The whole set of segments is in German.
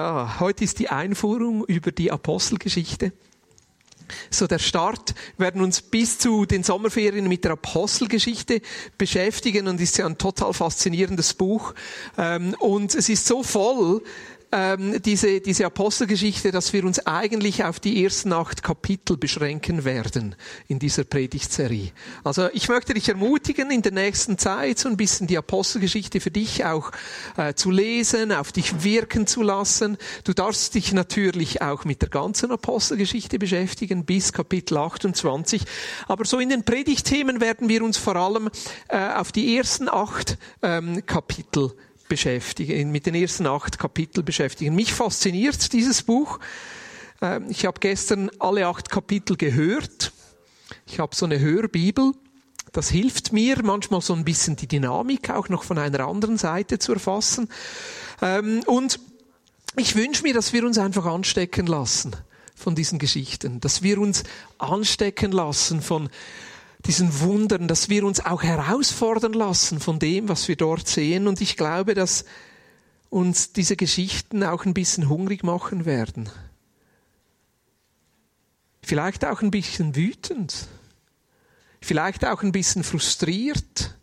Ja, heute ist die Einführung über die Apostelgeschichte. So der Start. Wir werden uns bis zu den Sommerferien mit der Apostelgeschichte beschäftigen und ist ja ein total faszinierendes Buch. Ähm, und es ist so voll ähm, diese, diese Apostelgeschichte, dass wir uns eigentlich auf die ersten acht Kapitel beschränken werden in dieser Predigtserie. Also ich möchte dich ermutigen, in der nächsten Zeit so ein bisschen die Apostelgeschichte für dich auch äh, zu lesen, auf dich wirken zu lassen. Du darfst dich natürlich auch mit der ganzen Apostelgeschichte beschäftigen bis Kapitel 28. Aber so in den Predigtthemen werden wir uns vor allem äh, auf die ersten acht ähm, Kapitel beschäftigen, mit den ersten acht Kapiteln beschäftigen. Mich fasziniert dieses Buch. Ähm, ich habe gestern alle acht Kapitel gehört. Ich habe so eine Hörbibel. Das hilft mir, manchmal so ein bisschen die Dynamik auch noch von einer anderen Seite zu erfassen. Ähm, und ich wünsche mir, dass wir uns einfach anstecken lassen von diesen Geschichten, dass wir uns anstecken lassen von diesen Wundern, dass wir uns auch herausfordern lassen von dem, was wir dort sehen. Und ich glaube, dass uns diese Geschichten auch ein bisschen hungrig machen werden. Vielleicht auch ein bisschen wütend. Vielleicht auch ein bisschen frustriert.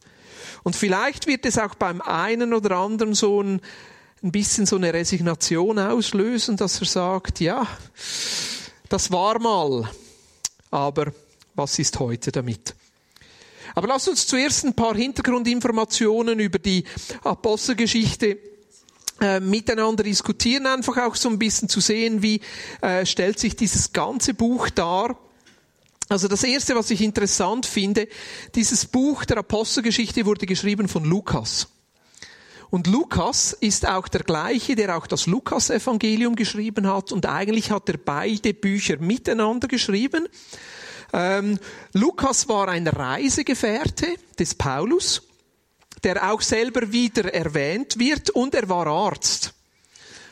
Und vielleicht wird es auch beim einen oder anderen so ein, ein bisschen so eine Resignation auslösen, dass er sagt, ja, das war mal, aber was ist heute damit? Aber lasst uns zuerst ein paar Hintergrundinformationen über die Apostelgeschichte äh, miteinander diskutieren, einfach auch so ein bisschen zu sehen, wie äh, stellt sich dieses ganze Buch dar. Also das Erste, was ich interessant finde, dieses Buch der Apostelgeschichte wurde geschrieben von Lukas. Und Lukas ist auch der gleiche, der auch das Lukas-Evangelium geschrieben hat. Und eigentlich hat er beide Bücher miteinander geschrieben. Ähm, Lukas war ein Reisegefährte des Paulus, der auch selber wieder erwähnt wird und er war Arzt.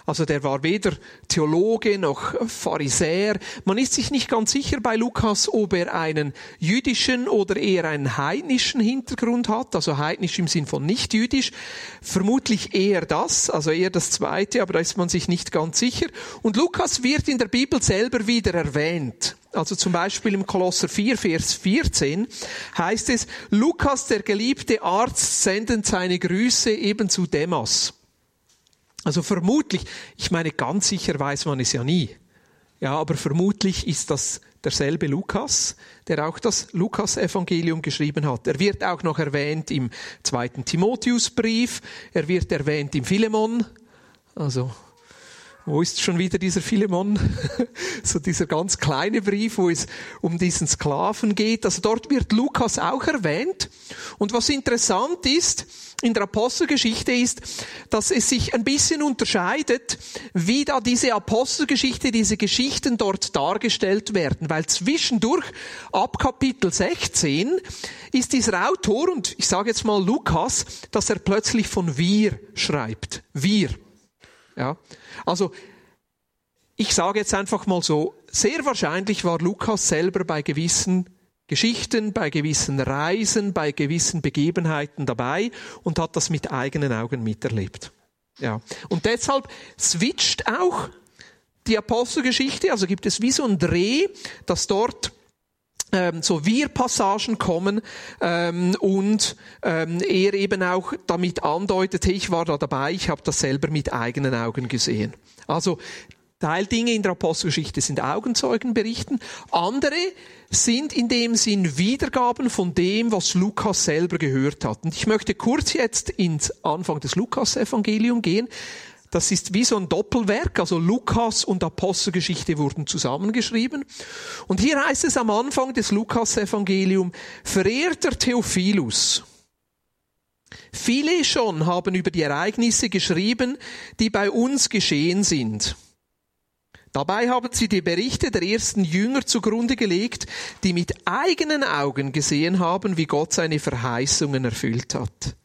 Also der war weder Theologe noch Pharisäer. Man ist sich nicht ganz sicher bei Lukas, ob er einen jüdischen oder eher einen heidnischen Hintergrund hat, also heidnisch im Sinn von nicht jüdisch. Vermutlich eher das, also eher das zweite, aber da ist man sich nicht ganz sicher. Und Lukas wird in der Bibel selber wieder erwähnt. Also zum Beispiel im Kolosser 4, Vers 14 heißt es, Lukas, der geliebte Arzt, sendet seine Grüße eben zu Demas. Also vermutlich, ich meine, ganz sicher weiß man es ja nie. Ja, aber vermutlich ist das derselbe Lukas, der auch das Lukas-Evangelium geschrieben hat. Er wird auch noch erwähnt im zweiten Timotheusbrief, er wird erwähnt im Philemon, also wo ist schon wieder dieser Philemon? so dieser ganz kleine Brief, wo es um diesen Sklaven geht. Also dort wird Lukas auch erwähnt. Und was interessant ist, in der Apostelgeschichte ist, dass es sich ein bisschen unterscheidet, wie da diese Apostelgeschichte, diese Geschichten dort dargestellt werden. Weil zwischendurch, ab Kapitel 16, ist dieser Autor, und ich sage jetzt mal Lukas, dass er plötzlich von wir schreibt. Wir. Ja. Also, ich sage jetzt einfach mal so, sehr wahrscheinlich war Lukas selber bei gewissen Geschichten, bei gewissen Reisen, bei gewissen Begebenheiten dabei und hat das mit eigenen Augen miterlebt. Ja. Und deshalb switcht auch die Apostelgeschichte, also gibt es wie so ein Dreh, dass dort ähm, so Wir-Passagen kommen ähm, und ähm, er eben auch damit andeutet, ich war da dabei, ich habe das selber mit eigenen Augen gesehen. Also Teildinge in der Apostelgeschichte sind Augenzeugenberichten, andere sind in dem Sinn Wiedergaben von dem, was Lukas selber gehört hat. Und ich möchte kurz jetzt ins Anfang des Lukas-Evangelium gehen. Das ist wie so ein Doppelwerk, also Lukas und Apostelgeschichte wurden zusammengeschrieben. Und hier heißt es am Anfang des Lukas-Evangelium, verehrter Theophilus, viele schon haben über die Ereignisse geschrieben, die bei uns geschehen sind. Dabei haben sie die Berichte der ersten Jünger zugrunde gelegt, die mit eigenen Augen gesehen haben, wie Gott seine Verheißungen erfüllt hat.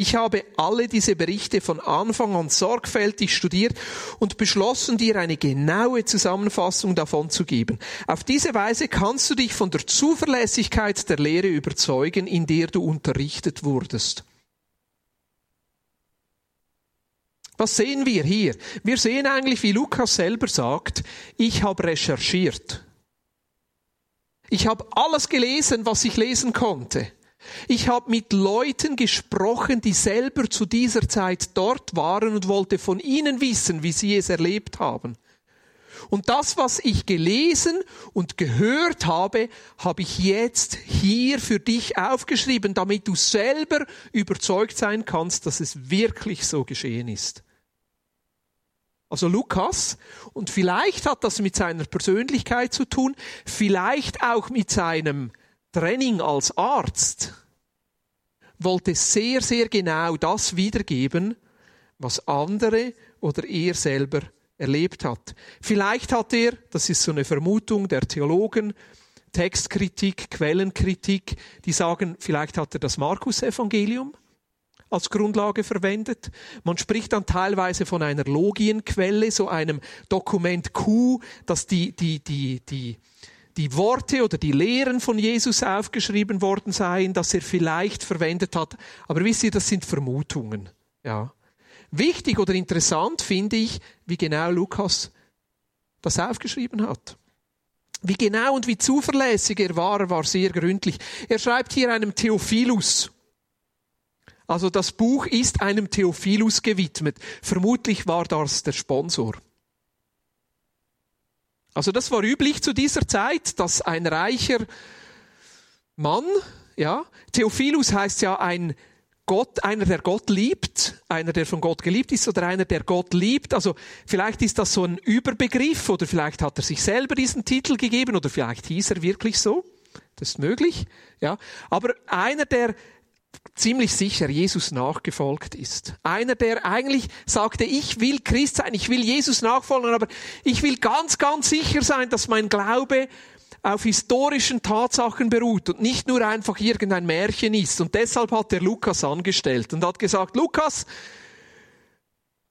Ich habe alle diese Berichte von Anfang an sorgfältig studiert und beschlossen, dir eine genaue Zusammenfassung davon zu geben. Auf diese Weise kannst du dich von der Zuverlässigkeit der Lehre überzeugen, in der du unterrichtet wurdest. Was sehen wir hier? Wir sehen eigentlich, wie Lukas selber sagt, ich habe recherchiert. Ich habe alles gelesen, was ich lesen konnte. Ich habe mit Leuten gesprochen, die selber zu dieser Zeit dort waren und wollte von ihnen wissen, wie sie es erlebt haben. Und das, was ich gelesen und gehört habe, habe ich jetzt hier für dich aufgeschrieben, damit du selber überzeugt sein kannst, dass es wirklich so geschehen ist also Lukas, und vielleicht hat das mit seiner Persönlichkeit zu tun, vielleicht auch mit seinem Training als Arzt, wollte sehr, sehr genau das wiedergeben, was andere oder er selber erlebt hat. Vielleicht hat er, das ist so eine Vermutung der Theologen, Textkritik, Quellenkritik, die sagen, vielleicht hat er das Markus-Evangelium als Grundlage verwendet. Man spricht dann teilweise von einer Logienquelle, so einem Dokument Q, das die, die, die, die, die Worte oder die Lehren von Jesus aufgeschrieben worden seien, dass er vielleicht verwendet hat. Aber wisst ihr, das sind Vermutungen. Ja. Wichtig oder interessant finde ich, wie genau Lukas das aufgeschrieben hat. Wie genau und wie zuverlässig er war, war sehr gründlich. Er schreibt hier einem Theophilus. Also das Buch ist einem Theophilus gewidmet. Vermutlich war das der Sponsor. Also das war üblich zu dieser Zeit, dass ein reicher Mann, ja, Theophilus heißt ja ein Gott, einer, der Gott liebt, einer, der von Gott geliebt ist oder einer, der Gott liebt. Also vielleicht ist das so ein Überbegriff oder vielleicht hat er sich selber diesen Titel gegeben oder vielleicht hieß er wirklich so. Das ist möglich, ja. Aber einer, der ziemlich sicher Jesus nachgefolgt ist. Einer, der eigentlich sagte, ich will Christ sein, ich will Jesus nachfolgen, aber ich will ganz, ganz sicher sein, dass mein Glaube auf historischen Tatsachen beruht und nicht nur einfach irgendein Märchen ist. Und deshalb hat er Lukas angestellt und hat gesagt, Lukas,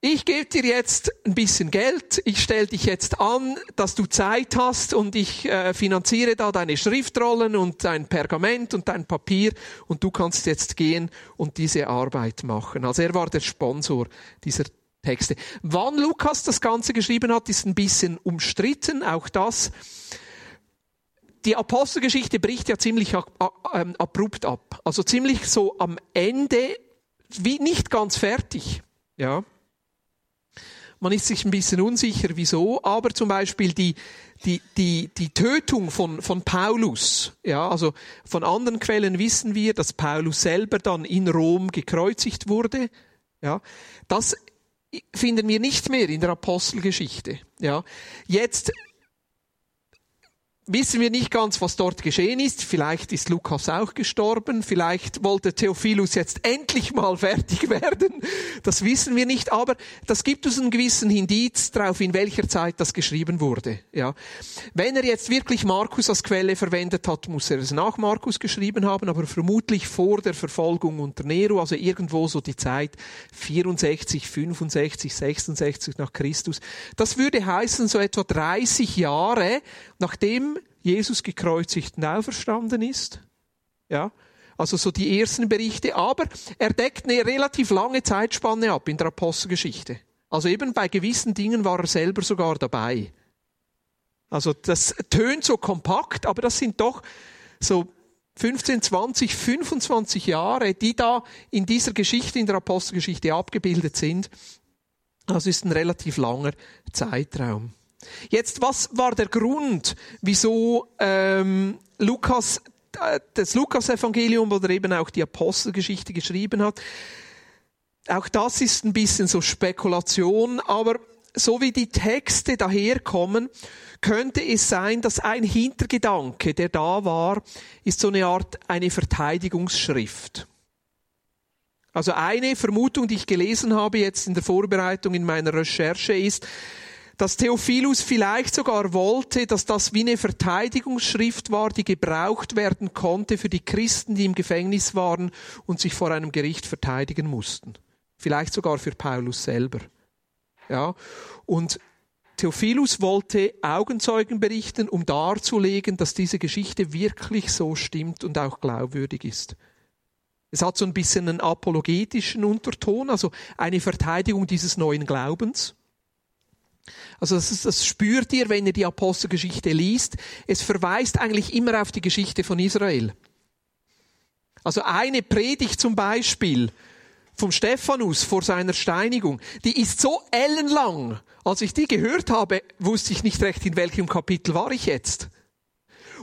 ich gebe dir jetzt ein bisschen Geld, ich stelle dich jetzt an, dass du Zeit hast und ich äh, finanziere da deine Schriftrollen und dein Pergament und dein Papier und du kannst jetzt gehen und diese Arbeit machen. Also er war der Sponsor dieser Texte. Wann Lukas das Ganze geschrieben hat, ist ein bisschen umstritten, auch das. Die Apostelgeschichte bricht ja ziemlich ähm, abrupt ab, also ziemlich so am Ende, wie nicht ganz fertig, ja. Man ist sich ein bisschen unsicher, wieso, aber zum Beispiel die, die, die, die Tötung von, von Paulus, ja, also von anderen Quellen wissen wir, dass Paulus selber dann in Rom gekreuzigt wurde, ja. Das finden wir nicht mehr in der Apostelgeschichte, ja. Jetzt wissen wir nicht ganz, was dort geschehen ist. Vielleicht ist Lukas auch gestorben. Vielleicht wollte Theophilus jetzt endlich mal fertig werden. Das wissen wir nicht. Aber das gibt uns einen gewissen Indiz darauf, in welcher Zeit das geschrieben wurde. Ja. Wenn er jetzt wirklich Markus als Quelle verwendet hat, muss er es nach Markus geschrieben haben, aber vermutlich vor der Verfolgung unter Nero, also irgendwo so die Zeit 64, 65, 66 nach Christus. Das würde heißen, so etwa 30 Jahre nachdem Jesus gekreuzigt und auferstanden ist. Ja, also so die ersten Berichte, aber er deckt eine relativ lange Zeitspanne ab in der Apostelgeschichte. Also eben bei gewissen Dingen war er selber sogar dabei. Also das tönt so kompakt, aber das sind doch so 15, 20, 25 Jahre, die da in dieser Geschichte, in der Apostelgeschichte abgebildet sind. Das ist ein relativ langer Zeitraum. Jetzt, was war der Grund, wieso ähm, Lukas äh, das Lukas-Evangelium oder eben auch die Apostelgeschichte geschrieben hat? Auch das ist ein bisschen so Spekulation, aber so wie die Texte daherkommen, könnte es sein, dass ein Hintergedanke, der da war, ist so eine Art eine Verteidigungsschrift. Also eine Vermutung, die ich gelesen habe jetzt in der Vorbereitung in meiner Recherche ist, dass Theophilus vielleicht sogar wollte, dass das wie eine Verteidigungsschrift war, die gebraucht werden konnte für die Christen, die im Gefängnis waren und sich vor einem Gericht verteidigen mussten. Vielleicht sogar für Paulus selber. Ja. Und Theophilus wollte Augenzeugen berichten, um darzulegen, dass diese Geschichte wirklich so stimmt und auch glaubwürdig ist. Es hat so ein bisschen einen apologetischen Unterton, also eine Verteidigung dieses neuen Glaubens. Also das, das spürt ihr, wenn ihr die Apostelgeschichte liest. Es verweist eigentlich immer auf die Geschichte von Israel. Also eine Predigt zum Beispiel vom Stephanus vor seiner Steinigung, die ist so ellenlang. Als ich die gehört habe, wusste ich nicht recht, in welchem Kapitel war ich jetzt.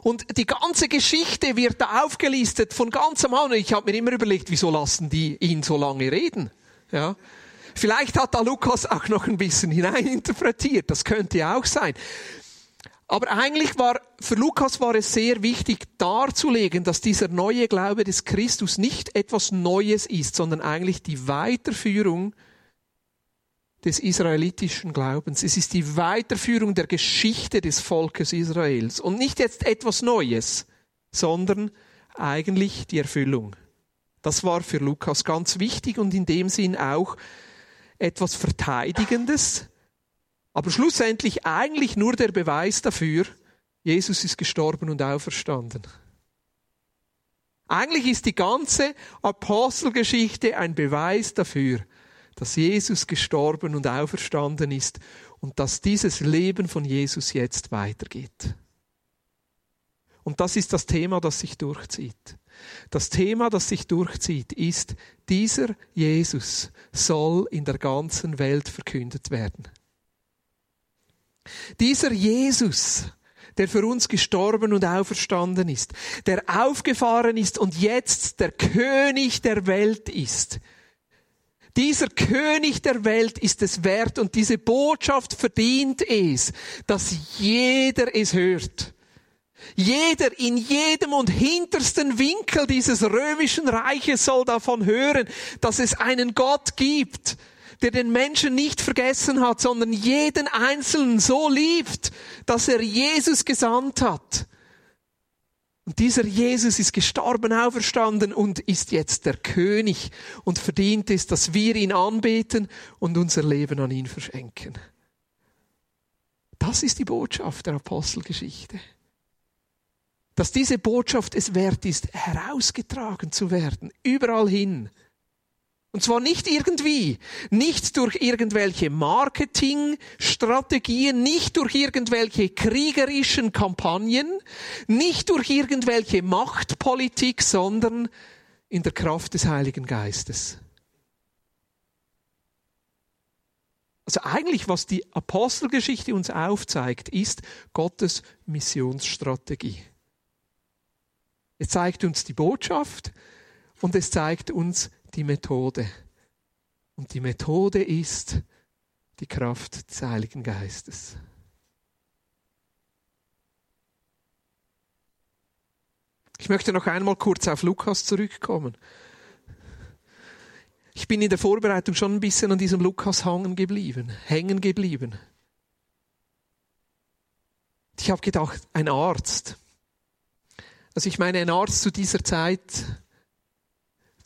Und die ganze Geschichte wird da aufgelistet von ganz am Anfang. Ich habe mir immer überlegt, wieso lassen die ihn so lange reden? Ja. Vielleicht hat da Lukas auch noch ein bisschen hineininterpretiert. Das könnte ja auch sein. Aber eigentlich war, für Lukas war es sehr wichtig darzulegen, dass dieser neue Glaube des Christus nicht etwas Neues ist, sondern eigentlich die Weiterführung des israelitischen Glaubens. Es ist die Weiterführung der Geschichte des Volkes Israels. Und nicht jetzt etwas Neues, sondern eigentlich die Erfüllung. Das war für Lukas ganz wichtig und in dem Sinn auch etwas Verteidigendes, aber schlussendlich eigentlich nur der Beweis dafür, Jesus ist gestorben und auferstanden. Eigentlich ist die ganze Apostelgeschichte ein Beweis dafür, dass Jesus gestorben und auferstanden ist und dass dieses Leben von Jesus jetzt weitergeht. Und das ist das Thema, das sich durchzieht. Das Thema, das sich durchzieht, ist, dieser Jesus soll in der ganzen Welt verkündet werden. Dieser Jesus, der für uns gestorben und auferstanden ist, der aufgefahren ist und jetzt der König der Welt ist. Dieser König der Welt ist es wert und diese Botschaft verdient es, dass jeder es hört. Jeder in jedem und hintersten Winkel dieses römischen Reiches soll davon hören, dass es einen Gott gibt, der den Menschen nicht vergessen hat, sondern jeden Einzelnen so liebt, dass er Jesus gesandt hat. Und dieser Jesus ist gestorben, auferstanden und ist jetzt der König und verdient es, dass wir ihn anbeten und unser Leben an ihn verschenken. Das ist die Botschaft der Apostelgeschichte. Dass diese Botschaft es wert ist, herausgetragen zu werden, überall hin. Und zwar nicht irgendwie, nicht durch irgendwelche Marketingstrategien, nicht durch irgendwelche kriegerischen Kampagnen, nicht durch irgendwelche Machtpolitik, sondern in der Kraft des Heiligen Geistes. Also eigentlich, was die Apostelgeschichte uns aufzeigt, ist Gottes Missionsstrategie. Es zeigt uns die Botschaft und es zeigt uns die Methode. Und die Methode ist die Kraft des Heiligen Geistes. Ich möchte noch einmal kurz auf Lukas zurückkommen. Ich bin in der Vorbereitung schon ein bisschen an diesem Lukas hängen geblieben, hängen geblieben. Ich habe gedacht, ein Arzt. Also ich meine, ein Arzt zu dieser Zeit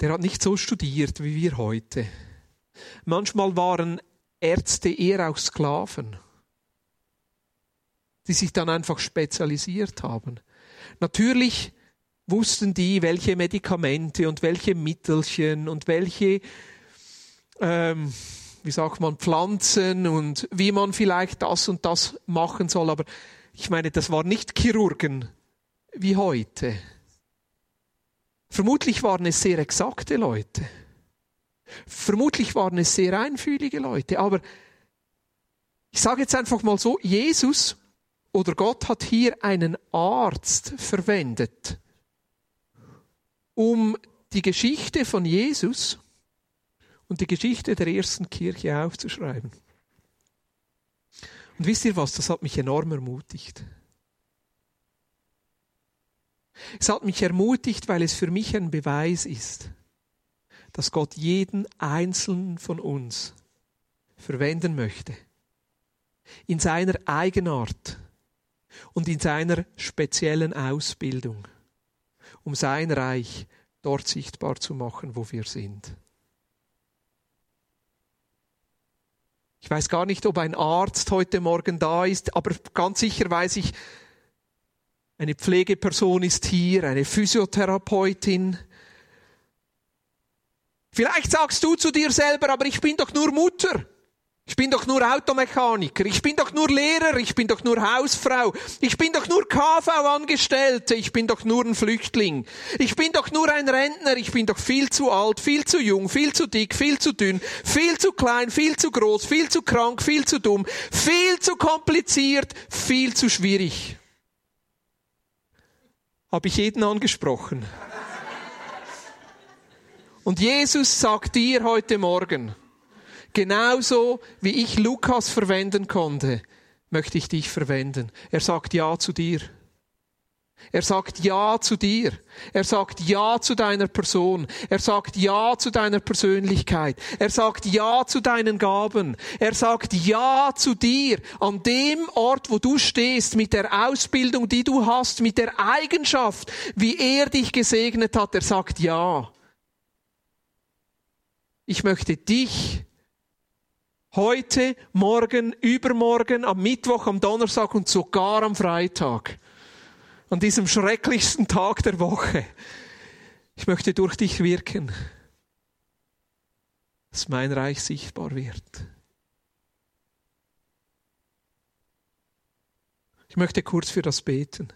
der hat nicht so studiert wie wir heute. Manchmal waren Ärzte eher auch Sklaven, die sich dann einfach spezialisiert haben. Natürlich wussten die, welche Medikamente und welche Mittelchen und welche, ähm, wie sagt man, Pflanzen und wie man vielleicht das und das machen soll. Aber ich meine, das waren nicht Chirurgen wie heute. Vermutlich waren es sehr exakte Leute. Vermutlich waren es sehr einfühlige Leute. Aber ich sage jetzt einfach mal so, Jesus oder Gott hat hier einen Arzt verwendet, um die Geschichte von Jesus und die Geschichte der ersten Kirche aufzuschreiben. Und wisst ihr was, das hat mich enorm ermutigt. Es hat mich ermutigt, weil es für mich ein Beweis ist, dass Gott jeden einzelnen von uns verwenden möchte. In seiner Eigenart und in seiner speziellen Ausbildung, um sein Reich dort sichtbar zu machen, wo wir sind. Ich weiß gar nicht, ob ein Arzt heute Morgen da ist, aber ganz sicher weiß ich, eine Pflegeperson ist hier, eine Physiotherapeutin. Vielleicht sagst du zu dir selber, aber ich bin doch nur Mutter. Ich bin doch nur Automechaniker, ich bin doch nur Lehrer, ich bin doch nur Hausfrau, ich bin doch nur KV-Angestellte, ich bin doch nur ein Flüchtling, ich bin doch nur ein Rentner, ich bin doch viel zu alt, viel zu jung, viel zu dick, viel zu dünn, viel zu klein, viel zu groß, viel zu krank, viel zu dumm, viel zu kompliziert, viel zu schwierig. Habe ich jeden angesprochen? Und Jesus sagt dir heute Morgen, Genauso wie ich Lukas verwenden konnte, möchte ich dich verwenden. Er sagt Ja zu dir. Er sagt Ja zu dir. Er sagt Ja zu deiner Person. Er sagt Ja zu deiner Persönlichkeit. Er sagt Ja zu deinen Gaben. Er sagt Ja zu dir an dem Ort, wo du stehst, mit der Ausbildung, die du hast, mit der Eigenschaft, wie er dich gesegnet hat. Er sagt Ja. Ich möchte dich Heute, morgen, übermorgen, am Mittwoch, am Donnerstag und sogar am Freitag. An diesem schrecklichsten Tag der Woche. Ich möchte durch dich wirken, dass mein Reich sichtbar wird. Ich möchte kurz für das beten.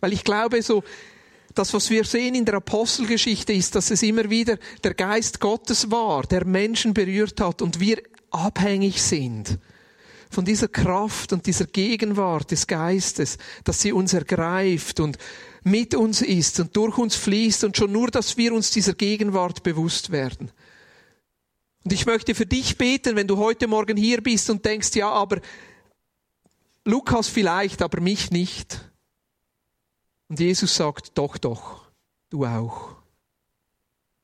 Weil ich glaube, so, das, was wir sehen in der Apostelgeschichte, ist, dass es immer wieder der Geist Gottes war, der Menschen berührt hat und wir abhängig sind von dieser Kraft und dieser Gegenwart des Geistes, dass sie uns ergreift und mit uns ist und durch uns fließt und schon nur, dass wir uns dieser Gegenwart bewusst werden. Und ich möchte für dich beten, wenn du heute Morgen hier bist und denkst, ja, aber Lukas vielleicht, aber mich nicht. Und Jesus sagt, doch, doch, du auch.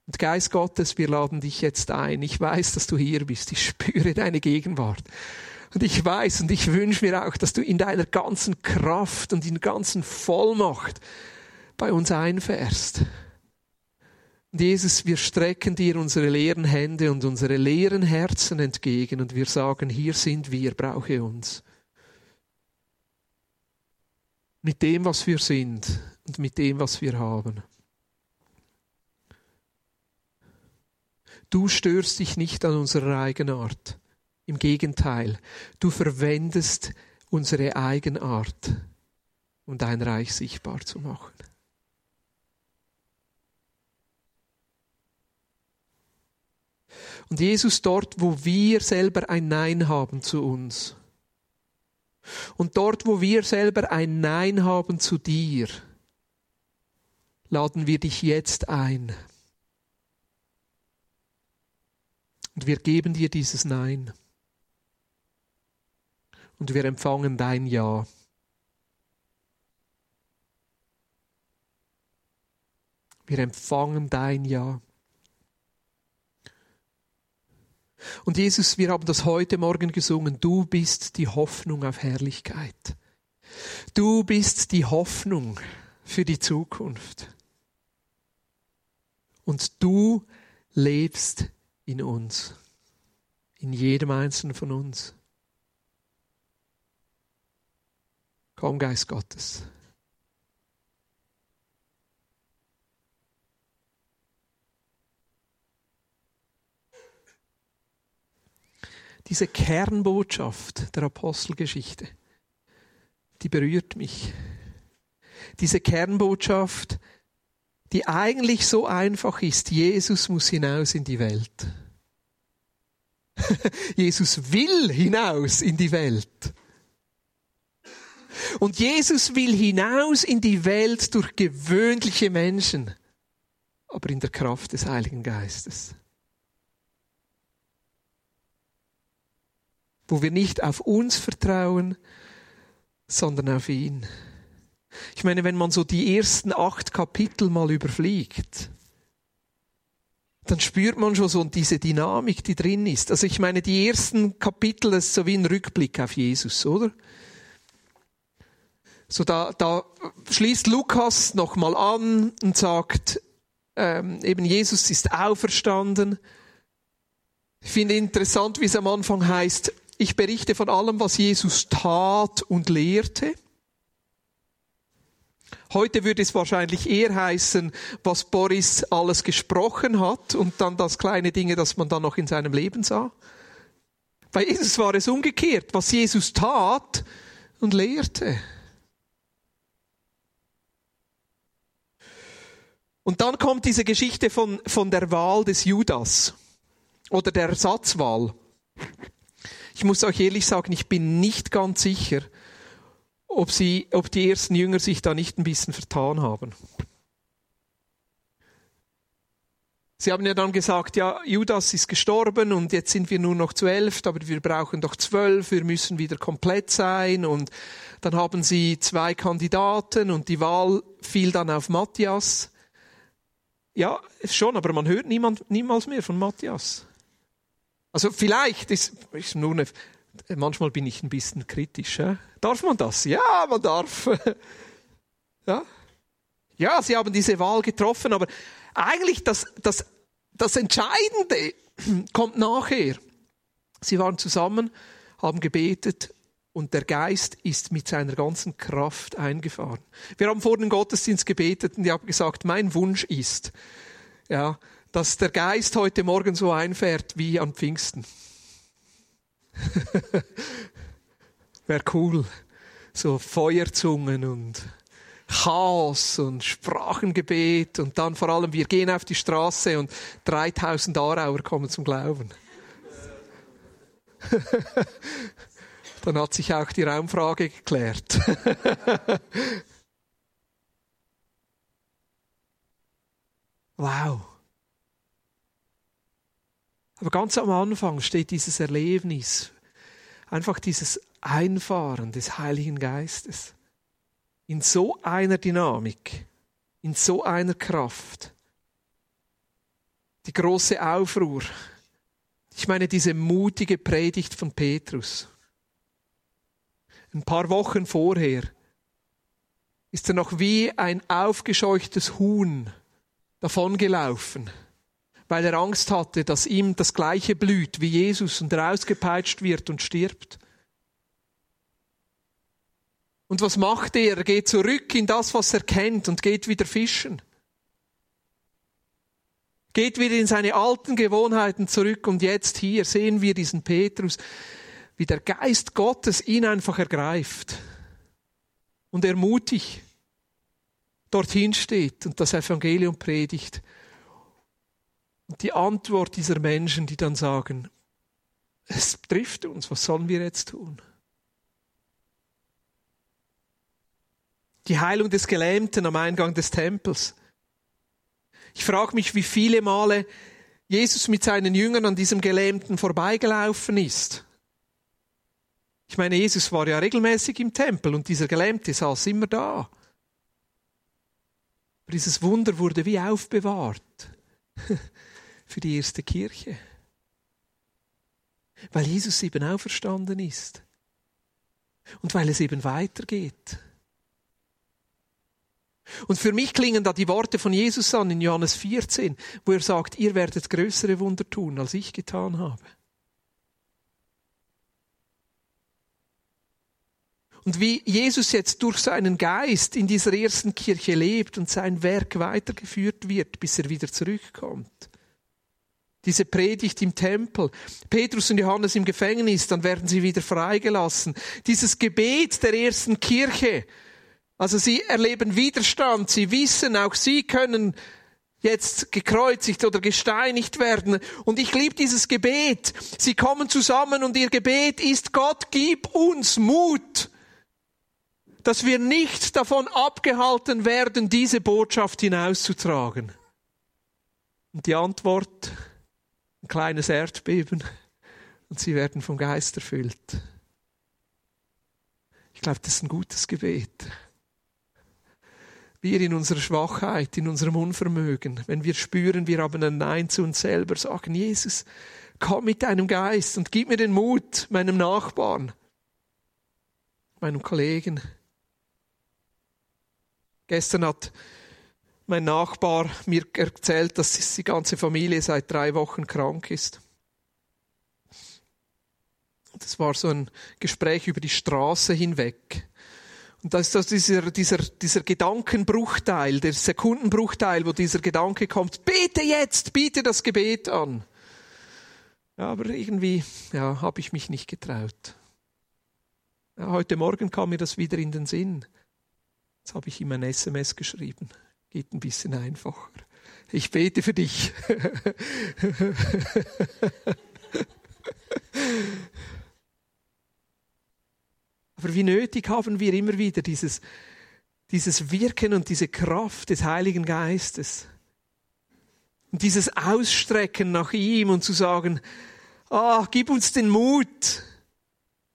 Und Geist Gottes, wir laden dich jetzt ein. Ich weiß, dass du hier bist. Ich spüre deine Gegenwart. Und ich weiß und ich wünsche mir auch, dass du in deiner ganzen Kraft und in ganzen Vollmacht bei uns einfährst. Und Jesus, wir strecken dir unsere leeren Hände und unsere leeren Herzen entgegen und wir sagen, hier sind wir, brauche uns mit dem, was wir sind und mit dem, was wir haben. Du störst dich nicht an unserer Eigenart. Im Gegenteil, du verwendest unsere Eigenart, um dein Reich sichtbar zu machen. Und Jesus dort, wo wir selber ein Nein haben zu uns, und dort, wo wir selber ein Nein haben zu dir, laden wir dich jetzt ein. Und wir geben dir dieses Nein. Und wir empfangen dein Ja. Wir empfangen dein Ja. Und Jesus, wir haben das heute Morgen gesungen, du bist die Hoffnung auf Herrlichkeit. Du bist die Hoffnung für die Zukunft. Und du lebst in uns, in jedem Einzelnen von uns. Komm, Geist Gottes. diese Kernbotschaft der Apostelgeschichte, die berührt mich. Diese Kernbotschaft, die eigentlich so einfach ist, Jesus muss hinaus in die Welt. Jesus will hinaus in die Welt. Und Jesus will hinaus in die Welt durch gewöhnliche Menschen, aber in der Kraft des Heiligen Geistes. wo wir nicht auf uns vertrauen, sondern auf ihn. Ich meine, wenn man so die ersten acht Kapitel mal überfliegt, dann spürt man schon so diese Dynamik, die drin ist. Also ich meine, die ersten Kapitel das ist so wie ein Rückblick auf Jesus, oder? So da, da schließt Lukas nochmal an und sagt, ähm, eben Jesus ist auferstanden. Ich finde interessant, wie es am Anfang heißt, ich berichte von allem, was Jesus tat und lehrte. Heute würde es wahrscheinlich eher heißen, was Boris alles gesprochen hat und dann das kleine Dinge, das man dann noch in seinem Leben sah. Bei Jesus war es umgekehrt, was Jesus tat und lehrte. Und dann kommt diese Geschichte von, von der Wahl des Judas oder der Ersatzwahl. Ich muss euch ehrlich sagen, ich bin nicht ganz sicher, ob, sie, ob die ersten Jünger sich da nicht ein bisschen vertan haben. Sie haben ja dann gesagt, ja, Judas ist gestorben und jetzt sind wir nur noch zwölf, aber wir brauchen doch zwölf, wir müssen wieder komplett sein. Und dann haben sie zwei Kandidaten und die Wahl fiel dann auf Matthias. Ja, schon, aber man hört niemand, niemals mehr von Matthias. Also vielleicht ist, ist nur eine, manchmal bin ich ein bisschen kritisch. Ja? Darf man das? Ja, man darf. ja? ja, sie haben diese Wahl getroffen, aber eigentlich das, das, das Entscheidende kommt nachher. Sie waren zusammen, haben gebetet und der Geist ist mit seiner ganzen Kraft eingefahren. Wir haben vor dem Gottesdienst gebetet und ich habe gesagt, mein Wunsch ist, ja, dass der Geist heute Morgen so einfährt wie an Pfingsten. Wäre cool. So Feuerzungen und Chaos und Sprachengebet und dann vor allem, wir gehen auf die Straße und 3000 Arauer kommen zum Glauben. dann hat sich auch die Raumfrage geklärt. wow. Aber ganz am Anfang steht dieses Erlebnis, einfach dieses Einfahren des Heiligen Geistes in so einer Dynamik, in so einer Kraft. Die große Aufruhr. Ich meine diese mutige Predigt von Petrus. Ein paar Wochen vorher ist er noch wie ein aufgescheuchtes Huhn davongelaufen weil er Angst hatte, dass ihm das Gleiche blüht wie Jesus und er ausgepeitscht wird und stirbt. Und was macht er? Er geht zurück in das, was er kennt und geht wieder fischen. Geht wieder in seine alten Gewohnheiten zurück und jetzt hier sehen wir diesen Petrus, wie der Geist Gottes ihn einfach ergreift und ermutigt dorthin steht und das Evangelium predigt und die Antwort dieser Menschen, die dann sagen, es trifft uns, was sollen wir jetzt tun? Die Heilung des Gelähmten am Eingang des Tempels. Ich frage mich, wie viele Male Jesus mit seinen Jüngern an diesem Gelähmten vorbeigelaufen ist. Ich meine, Jesus war ja regelmäßig im Tempel und dieser Gelähmte saß immer da. Aber dieses Wunder wurde wie aufbewahrt. für die erste Kirche. Weil Jesus eben auferstanden ist. Und weil es eben weitergeht. Und für mich klingen da die Worte von Jesus an in Johannes 14, wo er sagt, ihr werdet größere Wunder tun, als ich getan habe. Und wie Jesus jetzt durch seinen Geist in dieser ersten Kirche lebt und sein Werk weitergeführt wird, bis er wieder zurückkommt diese Predigt im Tempel, Petrus und Johannes im Gefängnis, dann werden sie wieder freigelassen. Dieses Gebet der ersten Kirche, also sie erleben Widerstand, sie wissen, auch sie können jetzt gekreuzigt oder gesteinigt werden. Und ich liebe dieses Gebet. Sie kommen zusammen und ihr Gebet ist, Gott, gib uns Mut, dass wir nicht davon abgehalten werden, diese Botschaft hinauszutragen. Und die Antwort, ein kleines Erdbeben und sie werden vom Geist erfüllt. Ich glaube, das ist ein gutes Gebet. Wir in unserer Schwachheit, in unserem Unvermögen, wenn wir spüren, wir haben ein Nein zu uns selber, sagen, Jesus, komm mit deinem Geist und gib mir den Mut, meinem Nachbarn, meinem Kollegen. Gestern hat mein Nachbar mir erzählt, dass die ganze Familie seit drei Wochen krank ist. Das war so ein Gespräch über die Straße hinweg. Und das ist dieser, dieser, dieser Gedankenbruchteil, der Sekundenbruchteil, wo dieser Gedanke kommt, bete jetzt, biete das Gebet an. Ja, aber irgendwie, ja, habe ich mich nicht getraut. Ja, heute Morgen kam mir das wieder in den Sinn. Jetzt habe ich ihm ein SMS geschrieben. Geht ein bisschen einfacher. Ich bete für dich. Aber wie nötig haben wir immer wieder dieses, dieses Wirken und diese Kraft des Heiligen Geistes. Und dieses Ausstrecken nach ihm und zu sagen, ah, gib uns den Mut.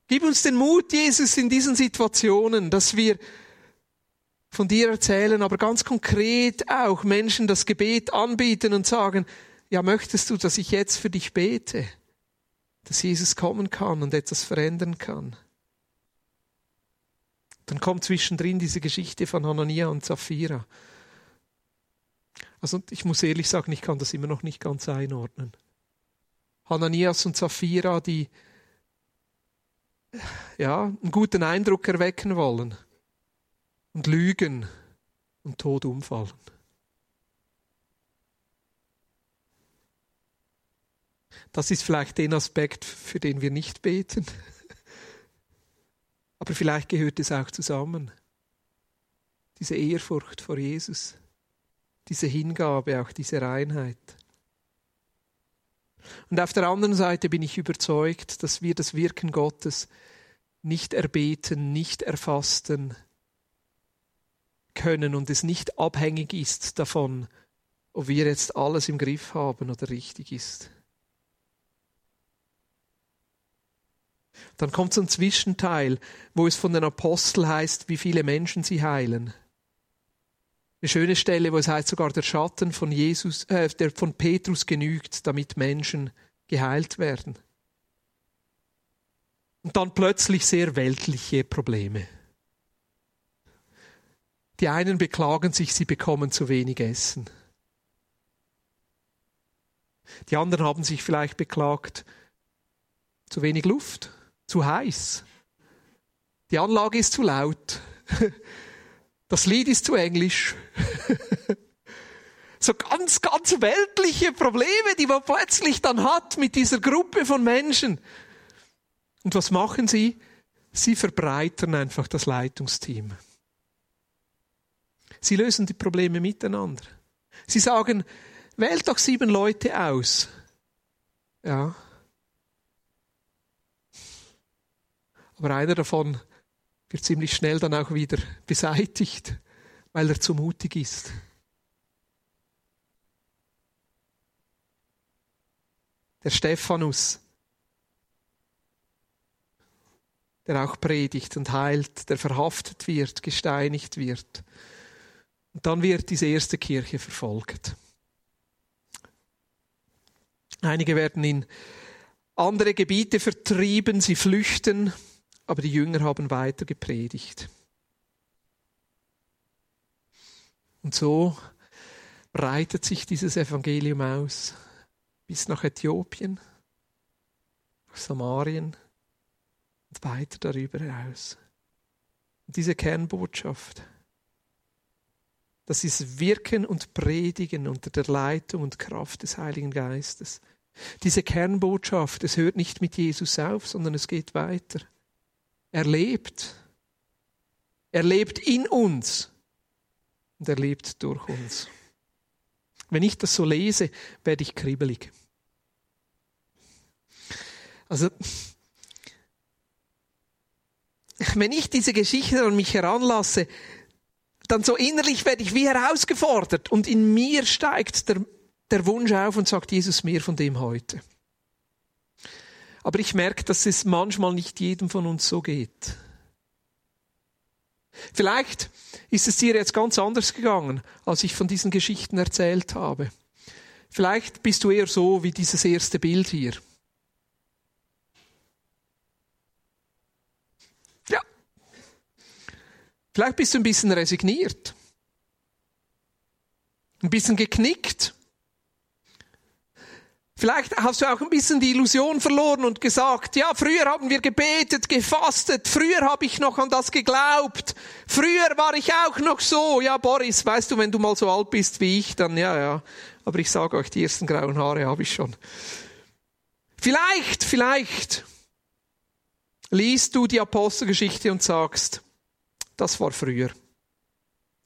Gib uns den Mut, Jesus, in diesen Situationen, dass wir von dir erzählen, aber ganz konkret auch Menschen das Gebet anbieten und sagen, ja, möchtest du, dass ich jetzt für dich bete? Dass Jesus kommen kann und etwas verändern kann. Dann kommt zwischendrin diese Geschichte von Hanania und Sapphira. Also ich muss ehrlich sagen, ich kann das immer noch nicht ganz einordnen. Hananias und Sapphira, die ja, einen guten Eindruck erwecken wollen und lügen und tot umfallen. Das ist vielleicht den Aspekt, für den wir nicht beten. Aber vielleicht gehört es auch zusammen. Diese Ehrfurcht vor Jesus, diese Hingabe, auch diese Reinheit. Und auf der anderen Seite bin ich überzeugt, dass wir das Wirken Gottes nicht erbeten, nicht erfassten können und es nicht abhängig ist davon, ob wir jetzt alles im Griff haben oder richtig ist. Dann kommt so ein Zwischenteil, wo es von den Aposteln heißt, wie viele Menschen sie heilen. Eine schöne Stelle, wo es heißt, sogar der Schatten von Jesus, äh, der von Petrus genügt, damit Menschen geheilt werden. Und dann plötzlich sehr weltliche Probleme. Die einen beklagen sich, sie bekommen zu wenig Essen. Die anderen haben sich vielleicht beklagt, zu wenig Luft zu heiß. Die Anlage ist zu laut. Das Lied ist zu englisch. So ganz, ganz weltliche Probleme, die man plötzlich dann hat mit dieser Gruppe von Menschen. Und was machen sie? Sie verbreitern einfach das Leitungsteam. Sie lösen die Probleme miteinander. Sie sagen, wählt doch sieben Leute aus. Ja, Aber einer davon wird ziemlich schnell dann auch wieder beseitigt, weil er zu mutig ist. Der Stephanus, der auch predigt und heilt, der verhaftet wird, gesteinigt wird. Und dann wird diese erste Kirche verfolgt. Einige werden in andere Gebiete vertrieben, sie flüchten aber die Jünger haben weiter gepredigt. Und so breitet sich dieses Evangelium aus bis nach Äthiopien, nach Samarien und weiter darüber hinaus. Und diese Kernbotschaft, das ist Wirken und Predigen unter der Leitung und Kraft des Heiligen Geistes. Diese Kernbotschaft, es hört nicht mit Jesus auf, sondern es geht weiter. Er lebt. Er lebt in uns und er lebt durch uns. Wenn ich das so lese, werde ich kribbelig. Also, wenn ich diese Geschichte an mich heranlasse, dann so innerlich werde ich wie herausgefordert und in mir steigt der, der Wunsch auf und sagt Jesus mehr von dem heute. Aber ich merke, dass es manchmal nicht jedem von uns so geht. Vielleicht ist es dir jetzt ganz anders gegangen, als ich von diesen Geschichten erzählt habe. Vielleicht bist du eher so wie dieses erste Bild hier. Vielleicht bist du ein bisschen resigniert. Ein bisschen geknickt. Vielleicht hast du auch ein bisschen die Illusion verloren und gesagt, ja, früher haben wir gebetet, gefastet, früher habe ich noch an das geglaubt, früher war ich auch noch so. Ja, Boris, weißt du, wenn du mal so alt bist wie ich, dann ja, ja. Aber ich sage euch, die ersten grauen Haare habe ich schon. Vielleicht, vielleicht liest du die Apostelgeschichte und sagst, das war früher.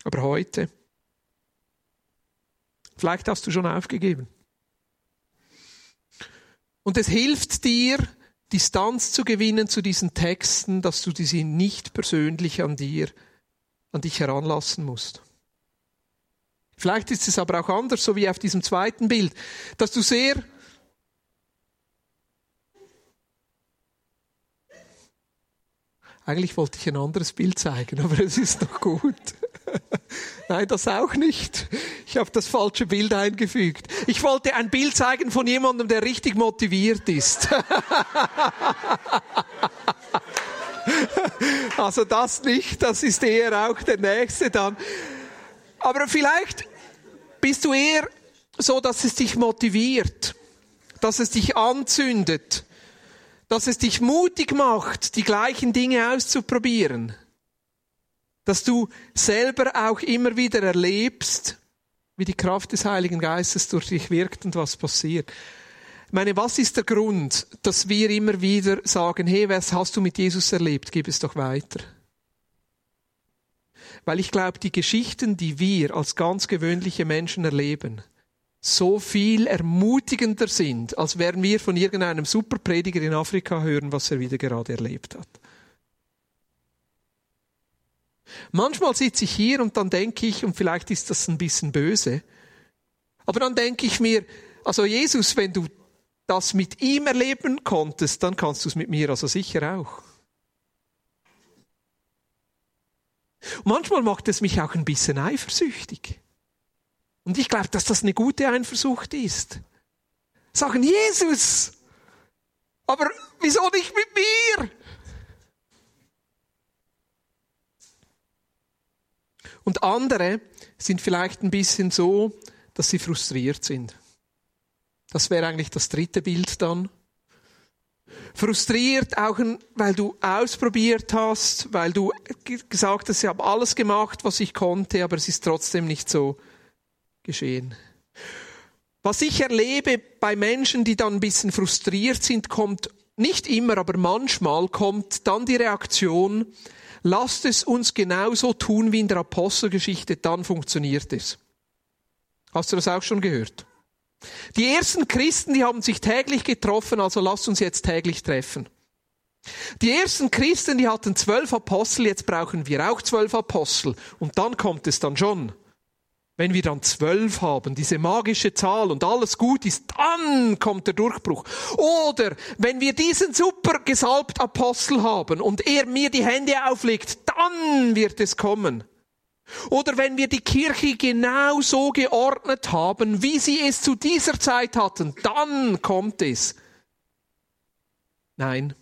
Aber heute, vielleicht hast du schon aufgegeben. Und es hilft dir, Distanz zu gewinnen zu diesen Texten, dass du sie nicht persönlich an dir, an dich heranlassen musst. Vielleicht ist es aber auch anders, so wie auf diesem zweiten Bild, dass du sehr Eigentlich wollte ich ein anderes Bild zeigen, aber es ist noch gut. Nein, das auch nicht. Ich habe das falsche Bild eingefügt. Ich wollte ein Bild zeigen von jemandem, der richtig motiviert ist. also das nicht, das ist eher auch der nächste dann. Aber vielleicht bist du eher so, dass es dich motiviert, dass es dich anzündet, dass es dich mutig macht, die gleichen Dinge auszuprobieren. Dass du selber auch immer wieder erlebst, wie die Kraft des Heiligen Geistes durch dich wirkt und was passiert. Ich meine, was ist der Grund, dass wir immer wieder sagen, hey, was hast du mit Jesus erlebt? Gib es doch weiter. Weil ich glaube, die Geschichten, die wir als ganz gewöhnliche Menschen erleben, so viel ermutigender sind, als wären wir von irgendeinem Superprediger in Afrika hören, was er wieder gerade erlebt hat. Manchmal sitze ich hier und dann denke ich, und vielleicht ist das ein bisschen böse, aber dann denke ich mir, also Jesus, wenn du das mit ihm erleben konntest, dann kannst du es mit mir also sicher auch. Und manchmal macht es mich auch ein bisschen eifersüchtig. Und ich glaube, dass das eine gute Eifersucht ist. Sagen, Jesus, aber wieso nicht mit mir? Und andere sind vielleicht ein bisschen so, dass sie frustriert sind. Das wäre eigentlich das dritte Bild dann. Frustriert auch, weil du ausprobiert hast, weil du gesagt hast, ich habe alles gemacht, was ich konnte, aber es ist trotzdem nicht so geschehen. Was ich erlebe bei Menschen, die dann ein bisschen frustriert sind, kommt nicht immer, aber manchmal kommt dann die Reaktion, lasst es uns genauso tun wie in der Apostelgeschichte, dann funktioniert es. Hast du das auch schon gehört? Die ersten Christen, die haben sich täglich getroffen, also lasst uns jetzt täglich treffen. Die ersten Christen, die hatten zwölf Apostel, jetzt brauchen wir auch zwölf Apostel. Und dann kommt es dann schon. Wenn wir dann zwölf haben, diese magische Zahl und alles gut ist, dann kommt der Durchbruch. Oder wenn wir diesen super gesalbt Apostel haben und er mir die Hände auflegt, dann wird es kommen. Oder wenn wir die Kirche genau so geordnet haben, wie sie es zu dieser Zeit hatten, dann kommt es. Nein.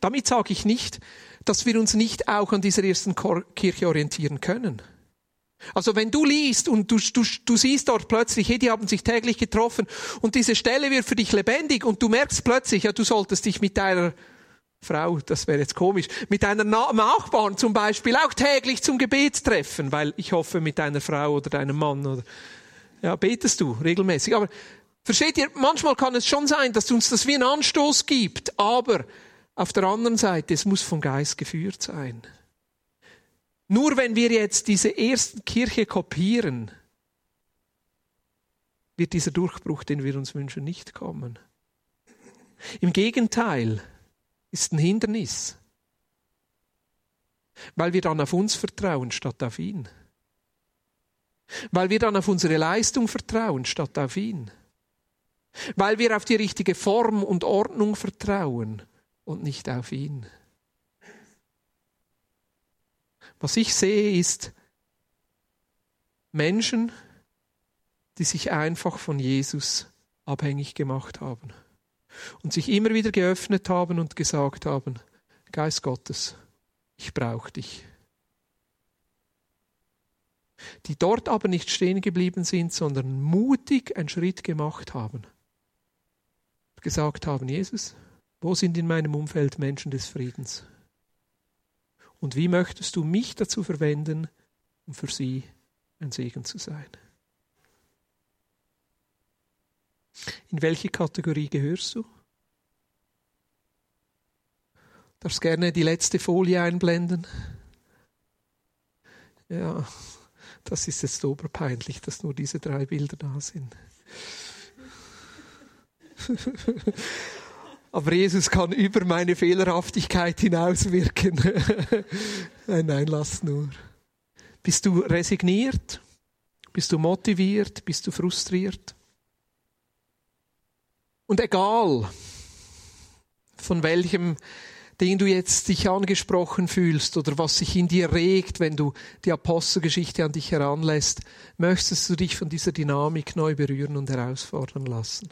Damit sage ich nicht, dass wir uns nicht auch an dieser ersten Kirche orientieren können. Also wenn du liest und du, du, du siehst dort plötzlich, hey, die haben sich täglich getroffen und diese Stelle wird für dich lebendig und du merkst plötzlich, ja, du solltest dich mit deiner Frau, das wäre jetzt komisch, mit deiner Nachbarn zum Beispiel auch täglich zum Gebet treffen, weil ich hoffe mit deiner Frau oder deinem Mann oder, ja, betest du regelmäßig. Aber versteht ihr, manchmal kann es schon sein, dass uns das wie einen Anstoß gibt, aber auf der anderen Seite, es muss vom Geist geführt sein. Nur wenn wir jetzt diese ersten Kirche kopieren, wird dieser Durchbruch, den wir uns wünschen, nicht kommen. Im Gegenteil, ist ein Hindernis, weil wir dann auf uns vertrauen statt auf ihn. Weil wir dann auf unsere Leistung vertrauen statt auf ihn. Weil wir auf die richtige Form und Ordnung vertrauen und nicht auf ihn. Was ich sehe, ist Menschen, die sich einfach von Jesus abhängig gemacht haben und sich immer wieder geöffnet haben und gesagt haben, Geist Gottes, ich brauche dich. die dort aber nicht stehen geblieben sind, sondern mutig einen Schritt gemacht haben. Gesagt haben, Jesus, wo sind in meinem Umfeld Menschen des Friedens? Und wie möchtest du mich dazu verwenden, um für sie ein Segen zu sein? In welche Kategorie gehörst du? Darfst gerne die letzte Folie einblenden. Ja, das ist jetzt oberpeinlich, dass nur diese drei Bilder da sind. Aber Jesus kann über meine Fehlerhaftigkeit hinauswirken. nein, nein, lass nur. Bist du resigniert? Bist du motiviert? Bist du frustriert? Und egal, von welchem den du jetzt dich angesprochen fühlst oder was sich in dir regt, wenn du die Apostelgeschichte an dich heranlässt, möchtest du dich von dieser Dynamik neu berühren und herausfordern lassen.